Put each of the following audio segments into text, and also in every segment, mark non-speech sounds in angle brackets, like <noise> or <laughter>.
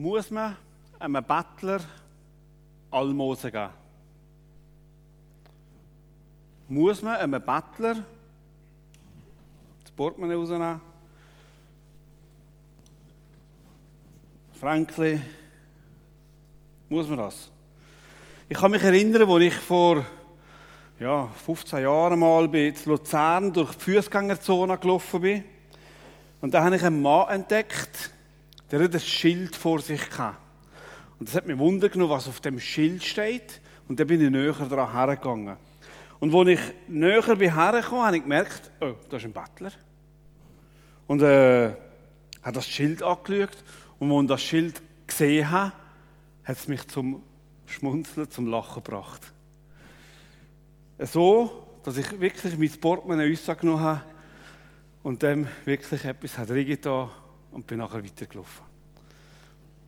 Muss man einem Bettler Almosen geben? Muss man einem Bettler das Portemonnaie rausnehmen? Franklin, muss man das? Ich kann mich erinnern, als ich vor ja, 15 Jahren mal bei Luzern durch die Fußgängerzone gelaufen bin. Und da habe ich einen Mann entdeckt, der hat ein Schild vor sich hatte. Und das hat mich wundern genommen, was auf dem Schild steht. Und dann bin ich näher daran hergegangen. Und als ich näher bin hergekommen, habe ich gemerkt, oh, da ist ein Bettler. Und äh, habe das Schild angeschaut. Und als ich das Schild gesehen habe, hat es mich zum Schmunzeln, zum Lachen gebracht. So, dass ich wirklich mein Portemonnaie genommen habe und dem wirklich etwas hat reingetan und bin nachher weitergelaufen.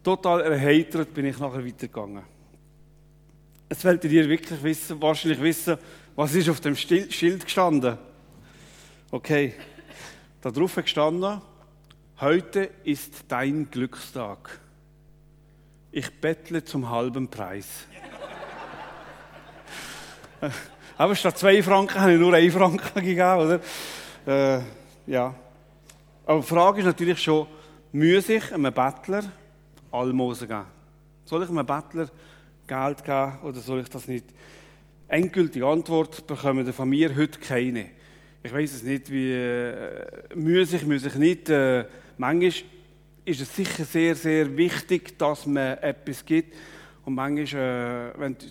Total erheitert bin ich nachher weitergegangen. Jetzt wollt ihr wirklich wissen, wahrscheinlich wissen, was ist auf dem Schild gestanden. Okay, da drauf gestanden, heute ist dein Glückstag. Ich bettle zum halben Preis. <laughs> Aber statt zwei Franken habe ich nur einen Franken gegeben, oder? Äh, ja. Aber die Frage ist natürlich schon, muss ich einem Bettler Almosen geben? Soll ich einem Bettler Geld geben oder soll ich das nicht? Endgültige Antwort bekommen von mir heute keine. Ich weiß es nicht, wie äh, muss ich, muss ich nicht. Äh, manchmal ist es sicher sehr, sehr wichtig, dass man etwas gibt. Und manchmal, äh, wenn du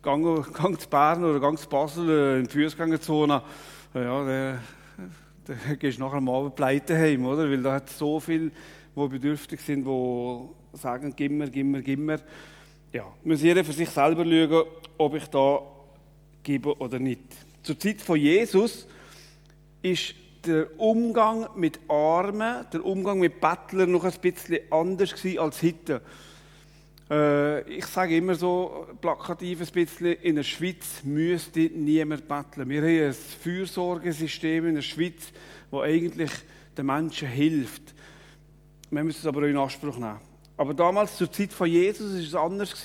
gang, zu Bern oder gang zu Basel äh, in die Fußgängerzone, ja, der dann gehst du nachher am Abend pleite heim, oder? Weil da hat so viele, die bedürftig sind, die sagen, gib mir, gib mir, gib mir. Ja, muss jeder für sich selber schauen, ob ich da gebe oder nicht. Zur Zeit von Jesus ist der Umgang mit Armen, der Umgang mit Bettlern noch ein bisschen anders als heute. Äh, ich sage immer so plakativ ein bisschen, in der Schweiz müsste niemand betteln. Wir haben ein Fürsorgesystem in der Schweiz, das eigentlich den Menschen hilft. Wir müssen es aber auch in Anspruch nehmen. Aber damals, zur Zeit von Jesus, war es anders.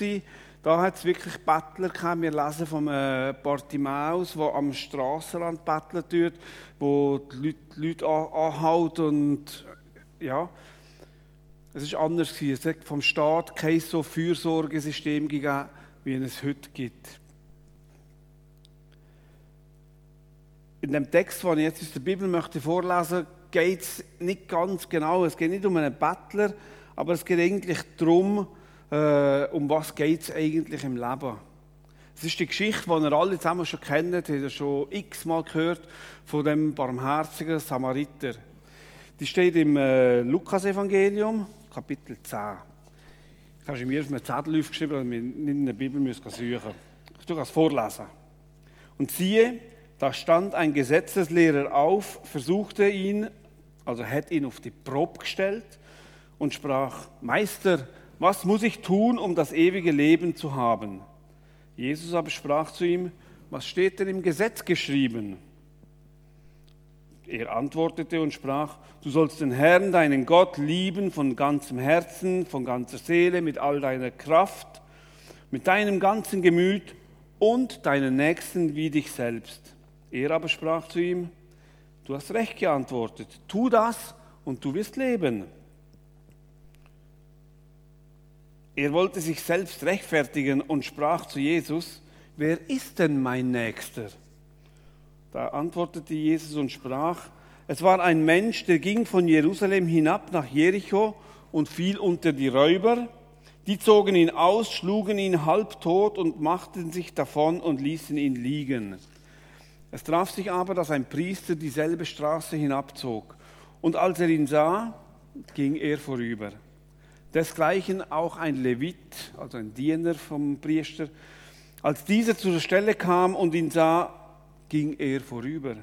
Da hat es wirklich Bettler gehabt. Wir lesen vom äh, Bartimaeus, der am Strassenrand betteln tut, wo die Leute, die Leute anhält und ja, es war anders. Es hat vom Staat kein so Fürsorgesystem gegeben, wie es heute gibt. In dem Text, den ich jetzt aus der Bibel möchte vorlesen geht es nicht ganz genau. Es geht nicht um einen Bettler, aber es geht eigentlich darum, äh, um was geht es eigentlich im Leben. Es ist die Geschichte, die ihr alle zusammen schon kennt, habt ihr schon x-mal gehört, von dem barmherzigen Samariter. Die steht im äh, Lukas-Evangelium, Kapitel 10. Ich habe mir auf einem Zettel aufgeschrieben, dass wir nicht in der Bibel müssen suchen Ich tue das vorlesen. Und siehe, da stand ein Gesetzeslehrer auf, versuchte ihn, also hat ihn auf die Probe gestellt und sprach, Meister, was muss ich tun, um das ewige Leben zu haben? Jesus aber sprach zu ihm, was steht denn im Gesetz geschrieben? Er antwortete und sprach, du sollst den Herrn, deinen Gott, lieben von ganzem Herzen, von ganzer Seele, mit all deiner Kraft, mit deinem ganzen Gemüt und deinen Nächsten wie dich selbst. Er aber sprach zu ihm, du hast recht geantwortet, tu das und du wirst leben. Er wollte sich selbst rechtfertigen und sprach zu Jesus, wer ist denn mein Nächster? Da antwortete Jesus und sprach, es war ein Mensch, der ging von Jerusalem hinab nach Jericho und fiel unter die Räuber. Die zogen ihn aus, schlugen ihn halbtot und machten sich davon und ließen ihn liegen. Es traf sich aber, dass ein Priester dieselbe Straße hinabzog. Und als er ihn sah, ging er vorüber. Desgleichen auch ein Levit, also ein Diener vom Priester. Als dieser zur Stelle kam und ihn sah, ging er vorüber.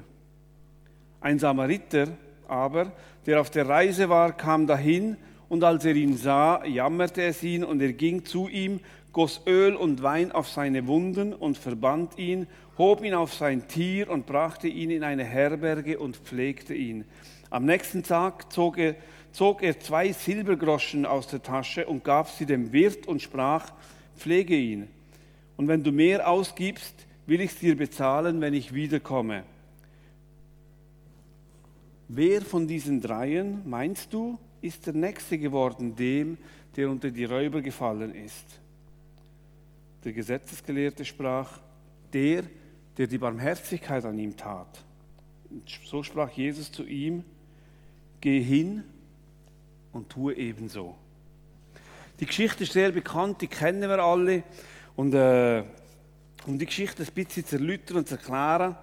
Ein Samariter aber, der auf der Reise war, kam dahin und als er ihn sah, jammerte es ihn und er ging zu ihm, goss Öl und Wein auf seine Wunden und verband ihn, hob ihn auf sein Tier und brachte ihn in eine Herberge und pflegte ihn. Am nächsten Tag zog er, zog er zwei Silbergroschen aus der Tasche und gab sie dem Wirt und sprach, pflege ihn. Und wenn du mehr ausgibst, will ich es dir bezahlen, wenn ich wiederkomme. Wer von diesen dreien, meinst du, ist der Nächste geworden dem, der unter die Räuber gefallen ist? Der Gesetzesgelehrte sprach, der, der die Barmherzigkeit an ihm tat. So sprach Jesus zu ihm, geh hin und tue ebenso. Die Geschichte ist sehr bekannt, die kennen wir alle. Und äh, um die Geschichte ein bisschen zu erläutern und zu erklären,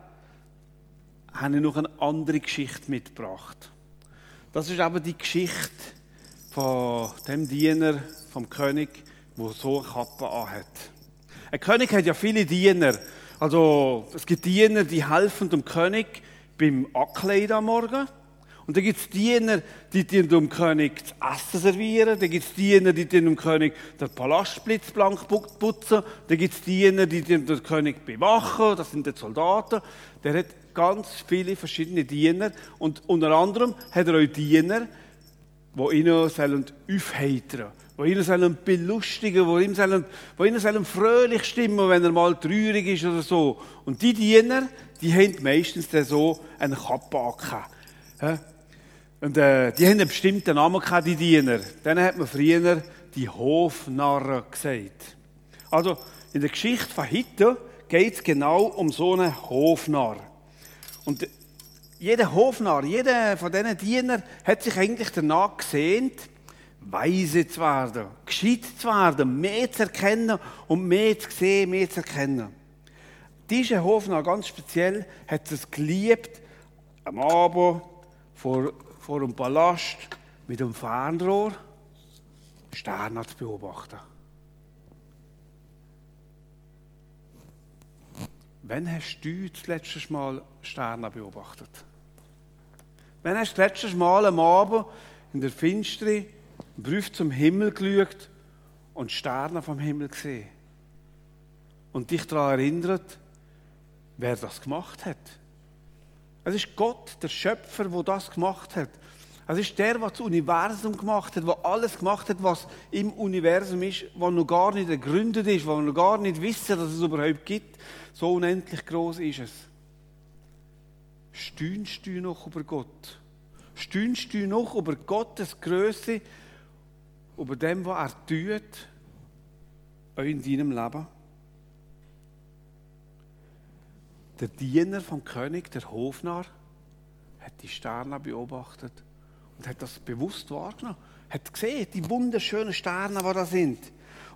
habe ich noch eine andere Geschichte mitgebracht. Das ist aber die Geschichte von dem Diener, vom König, der so eine Kappe anhat. Ein König hat ja viele Diener. Also, es gibt Diener, die helfen dem König beim Ankleiden am Morgen. Und dann gibt es Diener, die dem König das Essen servieren. Dann gibt es Diener, die dem König den Palastblitz blank putzen. Dann gibt es Diener, die den König bewachen. Das sind die Soldaten. Der hat ganz viele verschiedene Diener. Und unter anderem hat er auch Diener, die ihn aufheitern sollen die ihn sollen belustigen, die ihm sollen, die ihn sollen fröhlich stimmen, wenn er mal traurig ist oder so. Und die Diener, die haben meistens so eine Kappe angehabt. Und äh, die haben einen bestimmten Namen gehabt, die Diener. Dann hat man früher die Hofnarren gesagt. Also in der Geschichte von heute geht es genau um so einen Hofnarr. Und jeder Hofnarr, jeder von diesen Dienern hat sich eigentlich danach gesehnt, weise zu werden, gescheit zu werden, mehr zu erkennen und mehr zu sehen, mehr zu erkennen. Dieser Hofnarr ganz speziell hat es geliebt, am Abend vor vor einem Palast mit einem Fernrohr Sterne zu beobachten. Wann hast du das letzte Mal Sterne beobachtet? Wann hast du das letzte Mal am Abend in der Finstere Brief zum Himmel geschaut und Sterne vom Himmel gesehen? Und dich daran erinnert, wer das gemacht hat? Es ist Gott, der Schöpfer, der das gemacht hat. Es ist der, der das Universum gemacht hat, der alles gemacht hat, was im Universum ist, was noch gar nicht ergründet ist, was wir noch gar nicht wissen, dass es überhaupt gibt. So unendlich groß ist es. Stünst du noch über Gott? Stünst du noch über Gottes Größe, über dem, was er tut, auch in deinem Leben? Der Diener vom König, der Hofnarr, hat die Sterne beobachtet und hat das bewusst wahrgenommen. Hat gesehen, die wunderschönen Sterne, die da sind.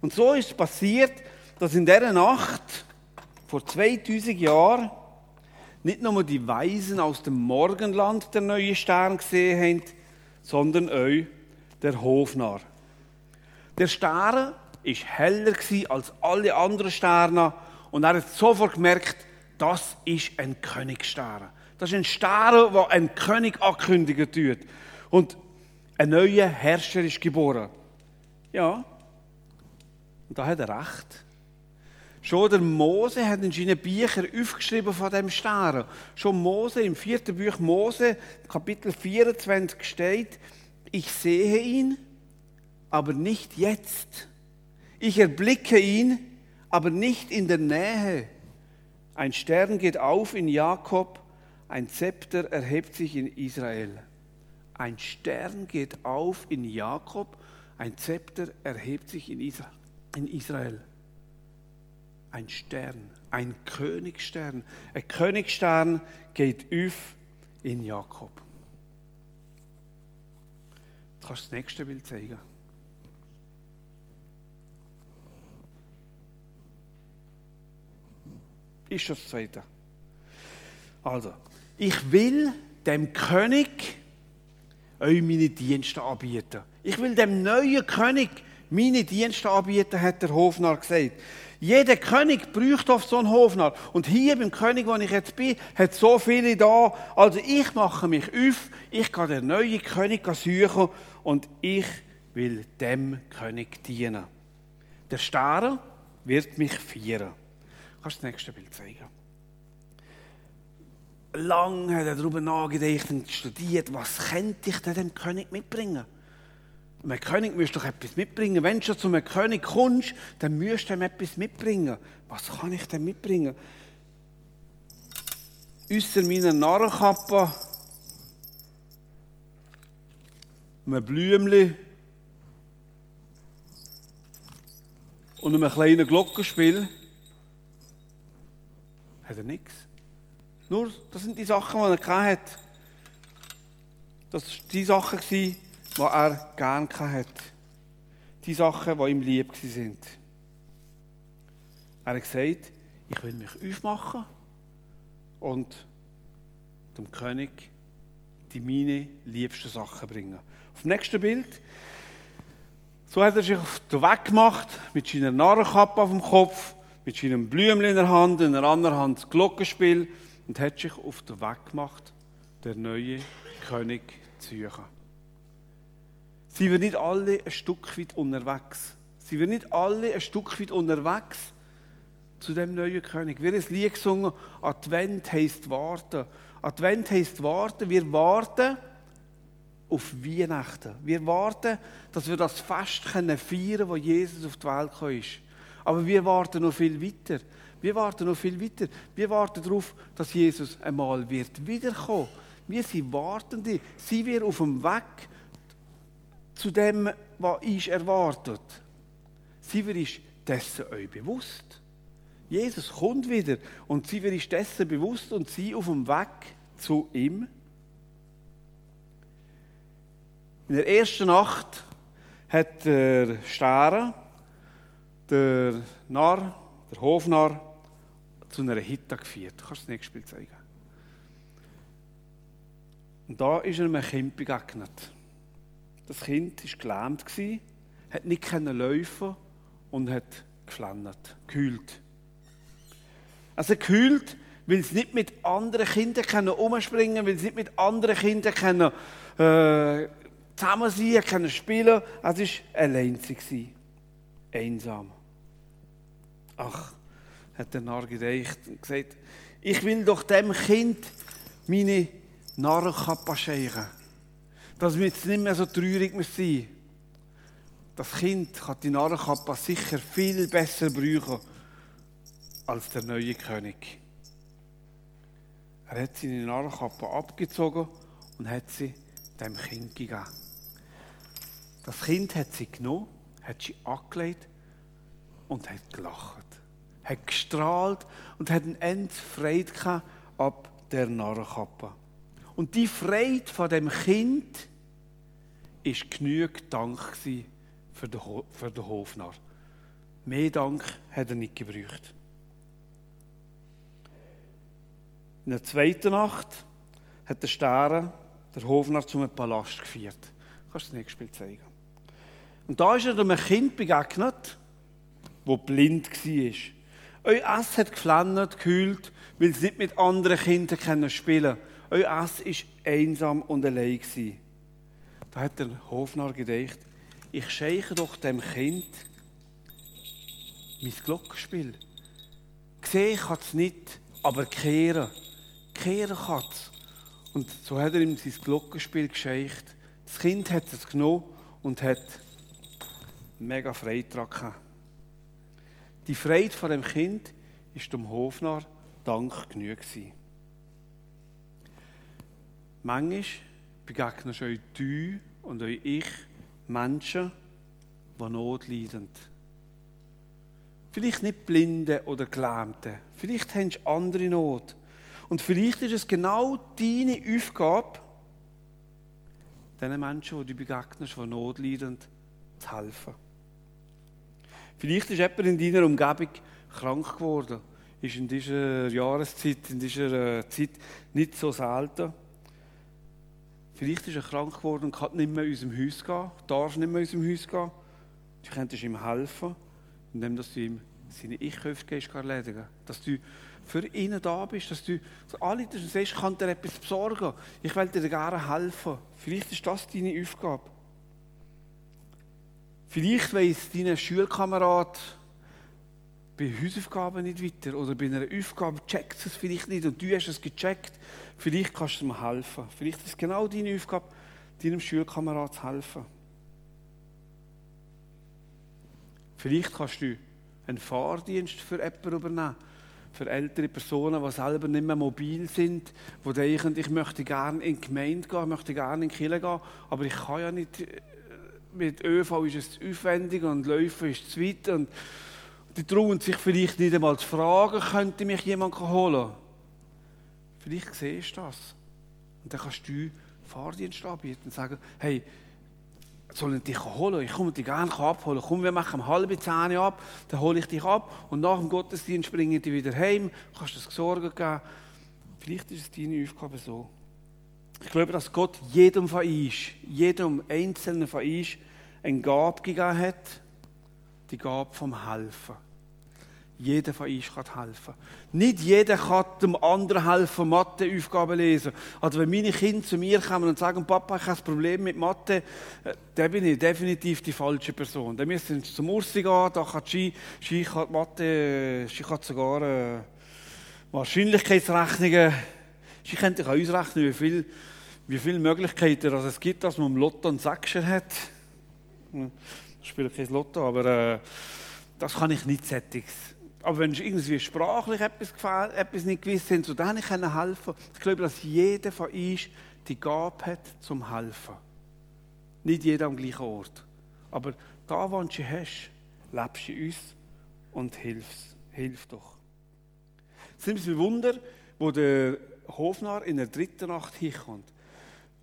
Und so ist es passiert, dass in dieser Nacht vor 2000 Jahren nicht nur die Weisen aus dem Morgenland der neue Stern gesehen haben, sondern auch der Hofnarr. Der Stern ist heller als alle anderen Sterne und er hat sofort gemerkt, das ist ein Königstern. Das ist ein Stern, der ein König ankündigen tut. Und ein neuer Herrscher ist geboren. Ja, und da hat er recht. Schon der Mose hat in seinen Büchern aufgeschrieben von dem Stern. Schon Mose im vierten Buch Mose, Kapitel 24 steht, ich sehe ihn, aber nicht jetzt. Ich erblicke ihn, aber nicht in der Nähe. Ein Stern geht auf in Jakob, ein Zepter erhebt sich in Israel. Ein Stern geht auf in Jakob, ein Zepter erhebt sich in Israel. Ein Stern, ein Königstern. Ein Königstern geht auf in Jakob. Du kannst das nächste Bild zeigen. Ist das Zweite. Also, ich will dem König euch meine Dienste anbieten. Ich will dem neuen König meine Dienste anbieten, hat der Hofnarr gesagt. Jeder König braucht oft so einen Hofnarr. Und hier beim König, wo ich jetzt bin, hat so viele da. Also ich mache mich auf, ich kann den neuen König suchen und ich will dem König dienen. Der Stern wird mich feiern. Kannst du das nächste Bild zeigen? lange hat er darüber nachgedacht und studiert, was könnte ich denn dem König mitbringen? Ein König müsste doch etwas mitbringen. Wenn du zu einem König kommst, dann müsst du ihm etwas mitbringen. Was kann ich denn mitbringen? Ausser meiner Narrenkappe, einem Blümchen und einem kleinen Glockenspiel hat er nichts. Nur, das sind die Sachen, die er hatte. Das waren die Sachen, die er gerne hatte. Die Sachen, die ihm lieb sind. Er hat gesagt, ich will mich aufmachen und dem König die meine liebsten Sachen bringen. Auf dem nächsten Bild. So hat er sich auf den Weg gemacht, mit seiner Narrenkappe auf dem Kopf, mit seinem Blümchen in der Hand, in der anderen Hand das Glockenspiel und hat sich auf den Weg gemacht, der neue König zu suchen. Sie waren nicht alle ein Stück weit unterwegs. Sie waren nicht alle ein Stück weit unterwegs zu dem neuen König. Wir haben ein Lied gesungen, Advent heisst warten. Advent heisst warten. Wir warten auf Weihnachten. Wir warten, dass wir das Fest feiern können, wo Jesus auf die Welt gekommen ist. Aber wir warten noch viel weiter. Wir warten noch viel weiter. Wir warten darauf, dass Jesus einmal wird wiederkommen. Wir sind Wartende. Sind wir auf dem Weg zu dem, was ist erwartet? Sind wir ist dessen euch bewusst? Jesus kommt wieder und sie ist dessen bewusst und sie auf dem Weg zu ihm. In der ersten Nacht hat der Stare, der Narr, der Hofnarr, zu einer Hitte geführt. Kannst du das nächste Bild zeigen? Und da ist er einem Kind begegnet. Das Kind war gelähmt, hat nicht laufen und hat geflennt, gekühlt. Also gekühlt, weil es nicht mit anderen Kindern umspringen können, weil es nicht mit anderen Kindern können, äh, zusammen sein können, spielen. Es war allein. Einsam. Ach, hat der Narr gedacht und gesagt, ich will doch dem Kind meine Narrenkappe schenken. Dass wir jetzt nicht mehr so traurig sein Das Kind kann die Narrenkappe sicher viel besser brauchen als der neue König. Er hat seine Narrenkappe abgezogen und hat sie dem Kind gegeben. Das Kind hat sie genommen, hat sie angelegt und hat gelacht hat gestrahlt und hat eine End Freude ab der Narrenkappe. Und die Freude von dem Kind ist genug Dank für den, für den Hofnarr. Mehr Dank hat er nicht gebraucht. In der zweiten Nacht hat der Stern der Hofnarr zum Palast geführt. Kannst du das nächste Bild zeigen? Und da ist er einem Kind begegnet, das blind war. Euer Ass hat geflennt, gekühlt, weil es nicht mit anderen Kindern spielen können. Euer Ass war einsam und allein. Da hat der Hofnarr gedacht, ich schenke doch dem Kind mein Glockenspiel. Sehen kann es nicht, aber kehren. Kehren kann es. Und so hat er ihm sein Glockenspiel geschenkt. Das Kind hat es genommen und hat mega Freude daran die Freude von dem Kind ist dem Hofnarr Dank genug gewesen. Manchmal begegnen euch du und euch ich Menschen, die Not leiden. Vielleicht nicht Blinde oder Gelähmte. Vielleicht haben sie andere Not. Und vielleicht ist es genau deine Aufgabe, diesen Menschen, die du begegnest, die Not leiden, zu helfen. Vielleicht ist jemand in deiner Umgebung krank geworden. Ist in dieser Jahreszeit, in dieser äh, Zeit nicht so selten. Vielleicht ist er krank geworden und kann nicht mehr in unserem Haus gehen, darf nicht mehr in unserem Haus gehen. Du könntest ihm helfen, indem du ihm seine Ich-Kräfte erledigen Dass du für ihn da bist, dass du alle und sagst, ich kann dir etwas besorgen. Ich will dir gerne helfen. Vielleicht ist das deine Aufgabe. Vielleicht weiss dein Schulkamerad bei Hausaufgaben nicht weiter oder bei einer Aufgabe checkt es vielleicht nicht und du hast es gecheckt. Vielleicht kannst du mir helfen. Vielleicht ist es genau deine Aufgabe, deinem Schulkamerad zu helfen. Vielleicht kannst du einen Fahrdienst für jemanden übernehmen. Für ältere Personen, die selber nicht mehr mobil sind, die denken, ich möchte gerne in die Gemeinde gehen, möchte gerne in die Kirche gehen, aber ich kann ja nicht, äh, mit ÖV ist es zu aufwendig und Läufen ist zu weit und die trauen sich vielleicht nicht einmal zu fragen, könnte mich jemand holen? Vielleicht siehst du das. Und dann kannst du Fahrdienst anbieten und sagen, hey, sollen dich holen? Ich komme dich gerne abholen. Komm, wir machen um halbe Zähne ab, dann hole ich dich ab und nach dem Gottesdienst bringe ich dich wieder heim, kannst du das Sorgen geben. Vielleicht ist es deine Aufgabe so. Ich glaube, dass Gott jedem von uns, jedem Einzelnen von uns, eine Gabe gegeben hat, die Gabe vom Helfen. Jeder von uns kann helfen. Nicht jeder kann dem anderen helfen, Matheaufgaben lesen. Also wenn meine Kinder zu mir kommen und sagen, Papa, ich habe ein Problem mit Mathe, äh, dann bin ich definitiv die falsche Person. Dann müssen sie zum Ursi gehen, da kann sie, sie kann Mathe, sie kann sogar äh, Wahrscheinlichkeitsrechnungen, sie könnte auch ausrechnen, wie viele wie viel Möglichkeiten es gibt, dass man im Lotto einen Sechser hat. Ich spiele kein Lotto, aber äh, das kann ich nicht sättigen. Aber wenn irgendwie sprachlich etwas, gefällt, etwas nicht gewiss sind, so dann kann ich helfen. Ich glaube, dass jeder von uns die Gabe hat zum Helfen. Nicht jeder am gleichen Ort. Aber da, wo du hast, lebst du uns und hilfst. Hilf doch. Es sind ein Wunder, wo der Hofnarr in der dritten Nacht hinkommt.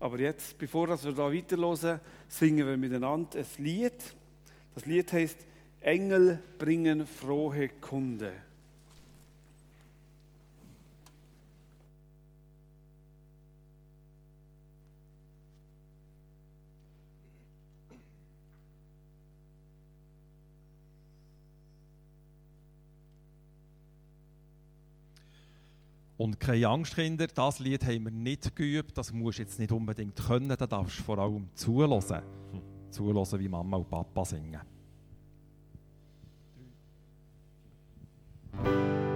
Aber jetzt, bevor wir da weiterhören, singen wir miteinander ein Lied. Das Lied heißt Engel bringen frohe Kunde. Und keine Angst, Kinder, das Lied haben wir nicht geübt, das musst du jetzt nicht unbedingt können, da darfst du vor allem zulassen. Hm. Wie Mama und Papa singen. lasst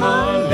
Mensch,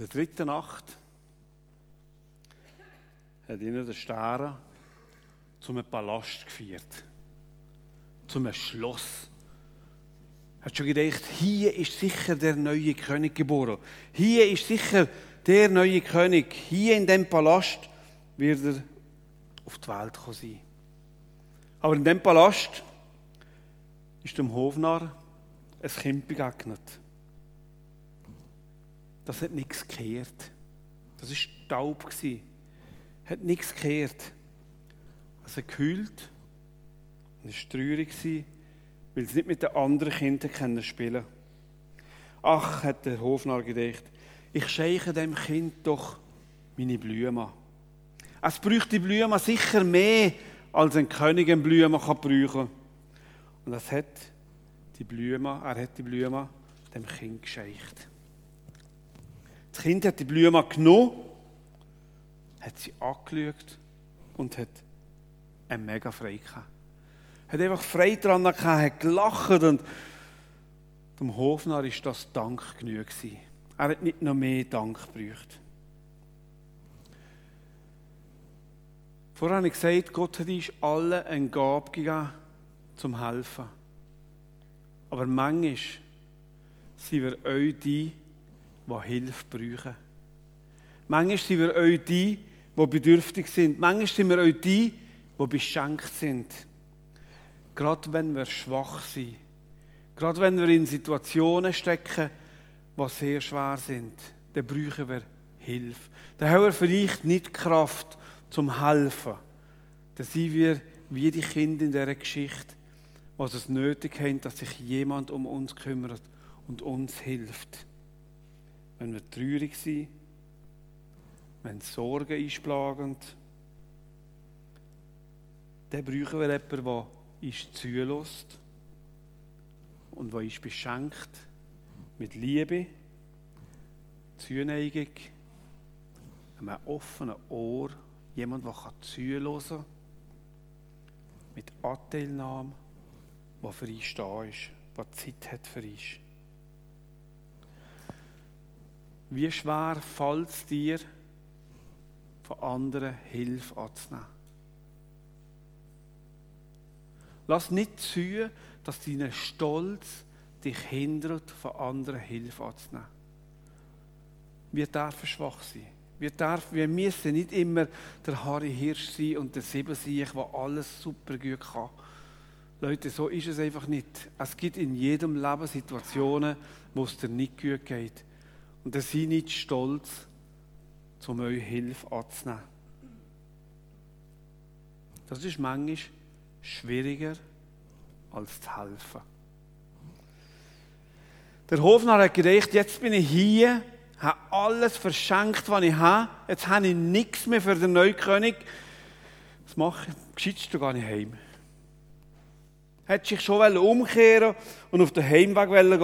der dritten Nacht hat ihnen der Stern zu einem Palast geführt. Zu einem Schloss. Hat schon gedacht, hier ist sicher der neue König geboren. Hier ist sicher der neue König. Hier in dem Palast wird er auf die Welt kommen sein. Aber in dem Palast ist dem Hofnarr ein Kind begegnet. Das hat nichts gekehrt. Das war taub. gsi. Hat nichts gekehrt. Es hat gekühlt. Und es war traurig, weil es nicht mit den anderen Kindern spielen Ach, hat der Hofnarr gedacht, ich scheiche dem Kind doch meine Blumen. Es bräuchte die Blumen sicher mehr, als ein König eine Blume kann brauchen Und es hat die Blumen, er hat die Blumen dem Kind gescheicht. Das Kind hat die Blume genommen, hat sie angeschaut und hat eine mega Freude gehabt. Hat einfach Freude daran gehabt, hat gelacht und dem Hofnarr ist das Dank genug gewesen. Er hat nicht noch mehr Dank gebraucht. Vorher habe ich gesagt, Gott hat uns allen eine Gabe gegeben, zum Helfen. Aber manchmal sind wir euch die, die Hilfe brauchen. Manchmal sind wir euch die, die bedürftig sind. Manchmal sind wir euch die, die beschenkt sind. Gerade wenn wir schwach sind. Gerade wenn wir in Situationen stecken, die sehr schwer sind, dann brauchen wir Hilfe. Dann haben wir vielleicht nicht Kraft zum Helfen. Dann sind wir wie die Kinder in dieser Geschichte, die es nötig haben, dass sich jemand um uns kümmert und uns hilft. Wenn wir traurig sind, wenn Sorgen einschlagen, dann brauchen wir jemanden, der uns zulässt und der uns beschenkt mit Liebe, Zuneigung, einem offenen Ohr, jemand, der zuhören kann, mit Anteilnahme, der für uns da ist, der Zeit hat für uns. Wie schwer fällt es dir, von anderen Hilfe anzunehmen? Lass nicht zu, dass dein Stolz dich hindert, von anderen Hilfe anzunehmen. Wir dürfen schwach sein. Wir, dürfen, wir müssen nicht immer der Harry Hirsch sein und der Siebensiech, der alles super gut kann. Leute, so ist es einfach nicht. Es gibt in jedem Leben Situationen, wo es dir nicht gut geht. Und dann sei nicht stolz, um eure Hilfe anzunehmen. Das ist manchmal schwieriger, als zu helfen. Der Hofnarr hat gedacht, jetzt bin ich hier, habe alles verschenkt, was ich habe. Jetzt habe ich nichts mehr für den neuen König. Was mache ich? Gescheitest du gar nicht heim. Hätte sich schon umkehren und auf den Heimweg gehen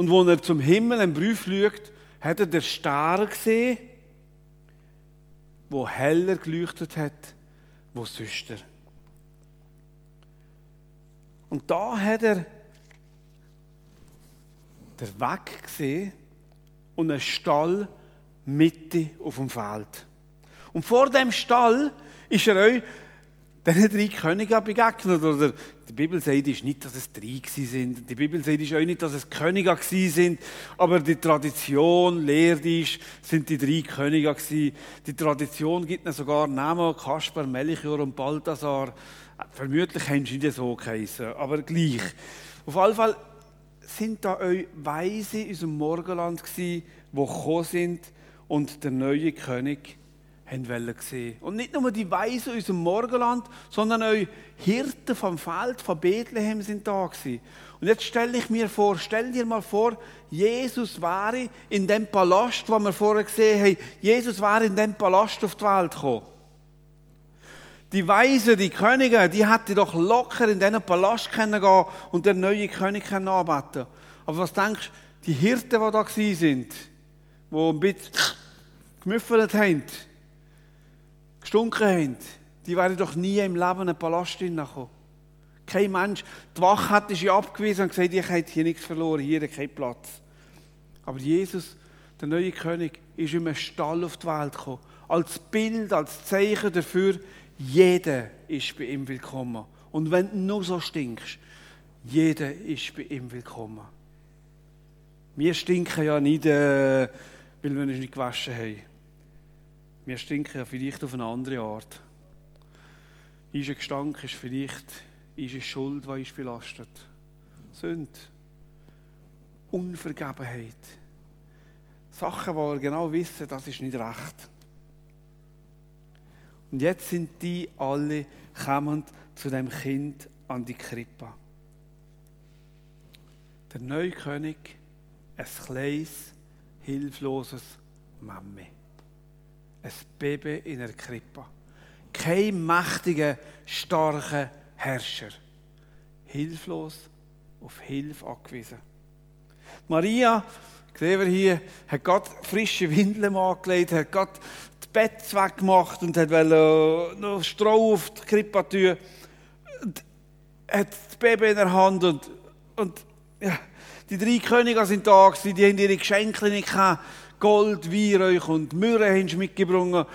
Und als er zum Himmel einen Brief schaut, hat er den Stern gesehen, wo heller geleuchtet hat, wo sonst. Und da hat er der Weg gesehen und einen Stall mitten auf dem Feld. Und vor dem Stall ist er euch diesen drei Königen begegnet. Oder die Bibel sagt ist nicht, dass es drei sind. Die Bibel sagt ist auch nicht, dass es Könige sind. Aber die Tradition lehrt ist, sind die drei Könige gewesen. Die Tradition gibt ihnen sogar Namen, Kaspar, Melchior und Balthasar. Vermutlich haben sie nicht so geheißen, aber gleich. Auf jeden Fall sind da euch Weise in unserem Morgenland gewesen, die gekommen sind und der neue König haben sehen Und nicht nur die Weisen aus dem Morgenland, sondern auch Hirten vom Feld von Bethlehem sind da gewesen. Und jetzt stelle ich mir vor, stell dir mal vor, Jesus wäre in dem Palast, wo wir vorher gesehen haben, Jesus wäre in dem Palast auf die Welt gekommen. Die Weisen, die Könige, die hätten doch locker in diesen Palast können gehen und den neuen König können anbeten. Aber was denkst du, die Hirten, die da waren, die ein bisschen gemüffelt haben, gestunken haben, die wären doch nie im Leben in einen Palast hineingekommen. Kein Mensch. Die Wache hat sie abgewiesen und gesagt, ich habe hier nichts verloren, hier kein Platz. Aber Jesus, der neue König, ist in einem Stall auf die Welt gekommen. Als Bild, als Zeichen dafür, jeder ist bei ihm willkommen. Und wenn du nur so stinkst, jeder ist bei ihm willkommen. Wir stinken ja nicht, äh, weil wir uns nicht gewaschen haben. Wir stinken ja vielleicht auf eine andere Art. Unser Gestank ist vielleicht unsere Schuld, die uns belastet. Sünd. Unvergebenheit. Sachen, die wir genau wissen, das ist nicht recht. Und jetzt sind die alle kommend zu dem Kind an die Krippe. Der neue König, ein kleines, hilfloses Mami ein Baby in einer Krippe. Kein mächtiger, starker Herrscher. Hilflos, auf Hilfe angewiesen. Maria, sehen wir hier, hat Gott frische Windeln angelegt, hat Gott das Bett weggemacht und hat noch Stroh auf die Krippe. Und hat das Baby in der Hand und, und ja, die drei Könige sind da gewesen, die haben ihre Geschenke nicht gehabt. Gold, Weihrauch und Myrrhe haben sie mitgebracht.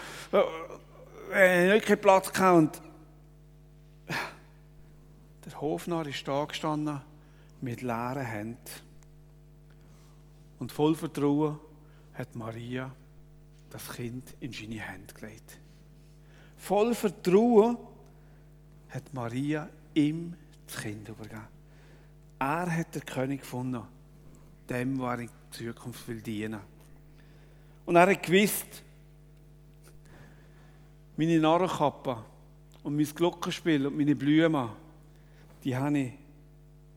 Äh, nicht keinen Platz gehabt. Der Hofnarr ist da gestanden mit leeren Händen. Und voll Vertrauen hat Maria das Kind in seine Hände gelegt. Voll Vertrauen hat Maria ihm das Kind übergeben. Er hat den König gefunden, dem, was er in Zukunft will dienen will. Und er hat gewusst, meine Narrenkappe und mein Glockenspiel und meine Blumen, die habe ich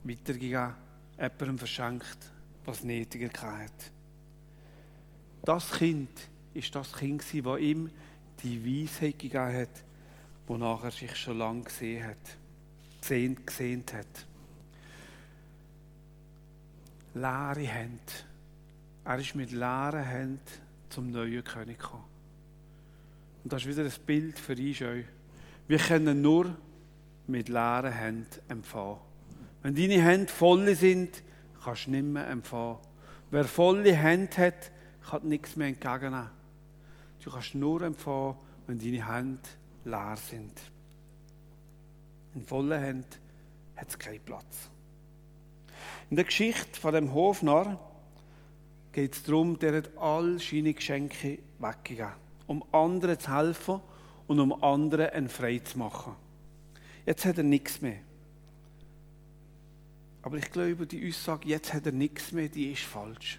weitergegeben, jemandem verschenkt, was nötiger hatte. Das Kind ist das Kind, das ihm die Weisheit gegeben hat, wonach er sich schon lange gesehen hat, gesehen, gesehen hat. Leere Hände. Er ist mit leeren Händen zum neuen König kommen. Und das ist wieder ein Bild für uns. Wir können nur mit leeren Händen empfangen. Wenn deine Hände voll sind, kannst du nicht mehr empfangen. Wer volle Hände hat, kann nichts mehr entgegennehmen. Du kannst nur empfangen, wenn deine Hände leer sind. In vollen Händen hat es keinen Platz. In der Geschichte von dem Hofnarr geht es darum, der hat all seine Geschenke weggegeben, um anderen zu helfen und um anderen einen frei zu machen. Jetzt hat er nichts mehr. Aber ich glaube, die Aussage, jetzt hat er nichts mehr, die ist falsch.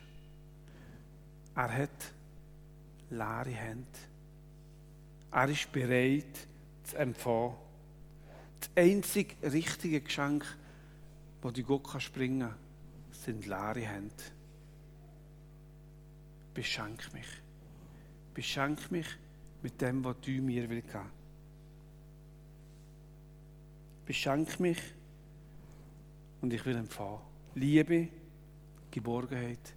Er hat leere Hände. Er ist bereit zu empfangen. Das einzige richtige Geschenk, das du Gott springen kann, sind leere Hände beschenk mich. Beschenk mich mit dem, was du mir geben. Beschenk mich und ich will empfangen. Liebe, Geborgenheit,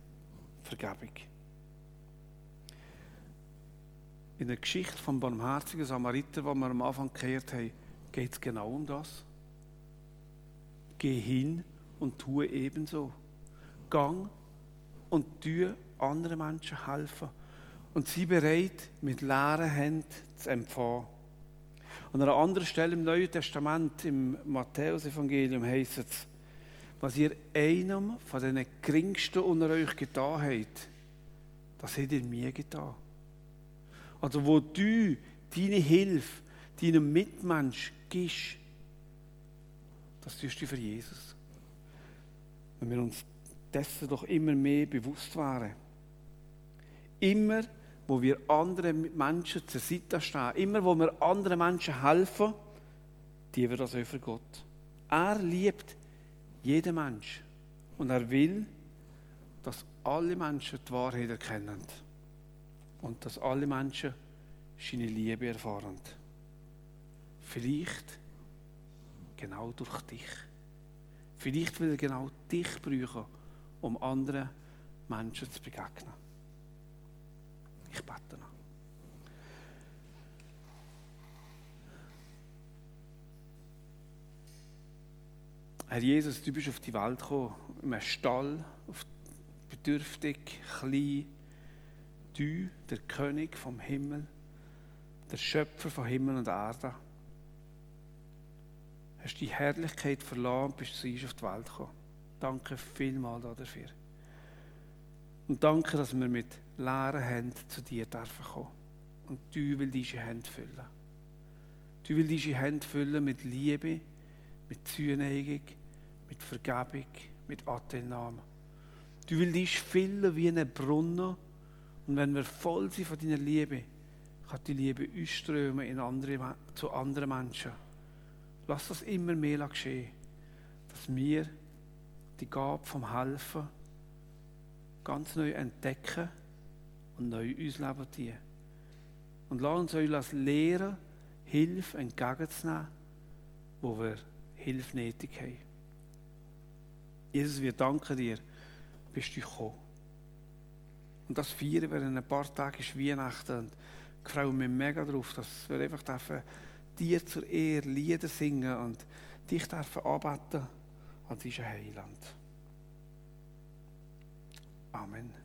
Vergebung. In der Geschichte vom barmherzigen Samariter, die wir am Anfang gehört haben, geht es genau um das. Geh hin und tue ebenso. Gang und tue anderen Menschen helfen und sie bereit, mit leeren Händen zu empfangen. An einer anderen Stelle im Neuen Testament, im Matthäus-Evangelium, heißt es, was ihr einem von den geringsten unter euch getan habt, das habt ihr mir getan. Also wo du deine Hilfe deinem Mitmensch gibst, das tust du für Jesus. Wenn wir uns dessen doch immer mehr bewusst wären. Immer, wo wir anderen Menschen zur Seite stehen, immer, wo wir anderen Menschen helfen, die wir das auch für Gott. Er liebt jeden Mensch und er will, dass alle Menschen die Wahrheit erkennen und dass alle Menschen seine Liebe erfahren. Vielleicht genau durch dich. Vielleicht will er genau dich brauchen, um anderen Menschen zu begegnen. Ich bete noch. Herr Jesus, du bist auf die Welt gekommen, in einem Stall, bedürftig, klein. Du, der König vom Himmel, der Schöpfer von Himmel und Erde, hast die Herrlichkeit verloren und bist zu uns auf die Welt gekommen. Danke vielmals dafür. Und danke, dass wir mit leeren Händen zu dir dürfen kommen. Und du willst diese Hände füllen. Du willst diese Hände füllen mit Liebe, mit Zuneigung, mit Vergebung, mit Anteilnahme. Du willst dich füllen wie ein Brunnen. Und wenn wir voll sind von deiner Liebe, kann die Liebe ausströmen in andere, zu anderen Menschen. Lass das immer mehr geschehen, dass wir die Gabe vom Helfen ganz neu entdecken und neu uns leben dienen. Und lass uns euch lehren, Hilfe entgegenzunehmen, wo wir Hilfe nötig haben. Jesus, wir danken dir, bist du gekommen. Und das feiern wir in ein paar Tagen ist Weihnachten. Und ich freue mich mega darauf, dass wir einfach dürfen, dir zur Ehre Lieder singen und dich dürfen anbeten an diesem Heiland. Amen.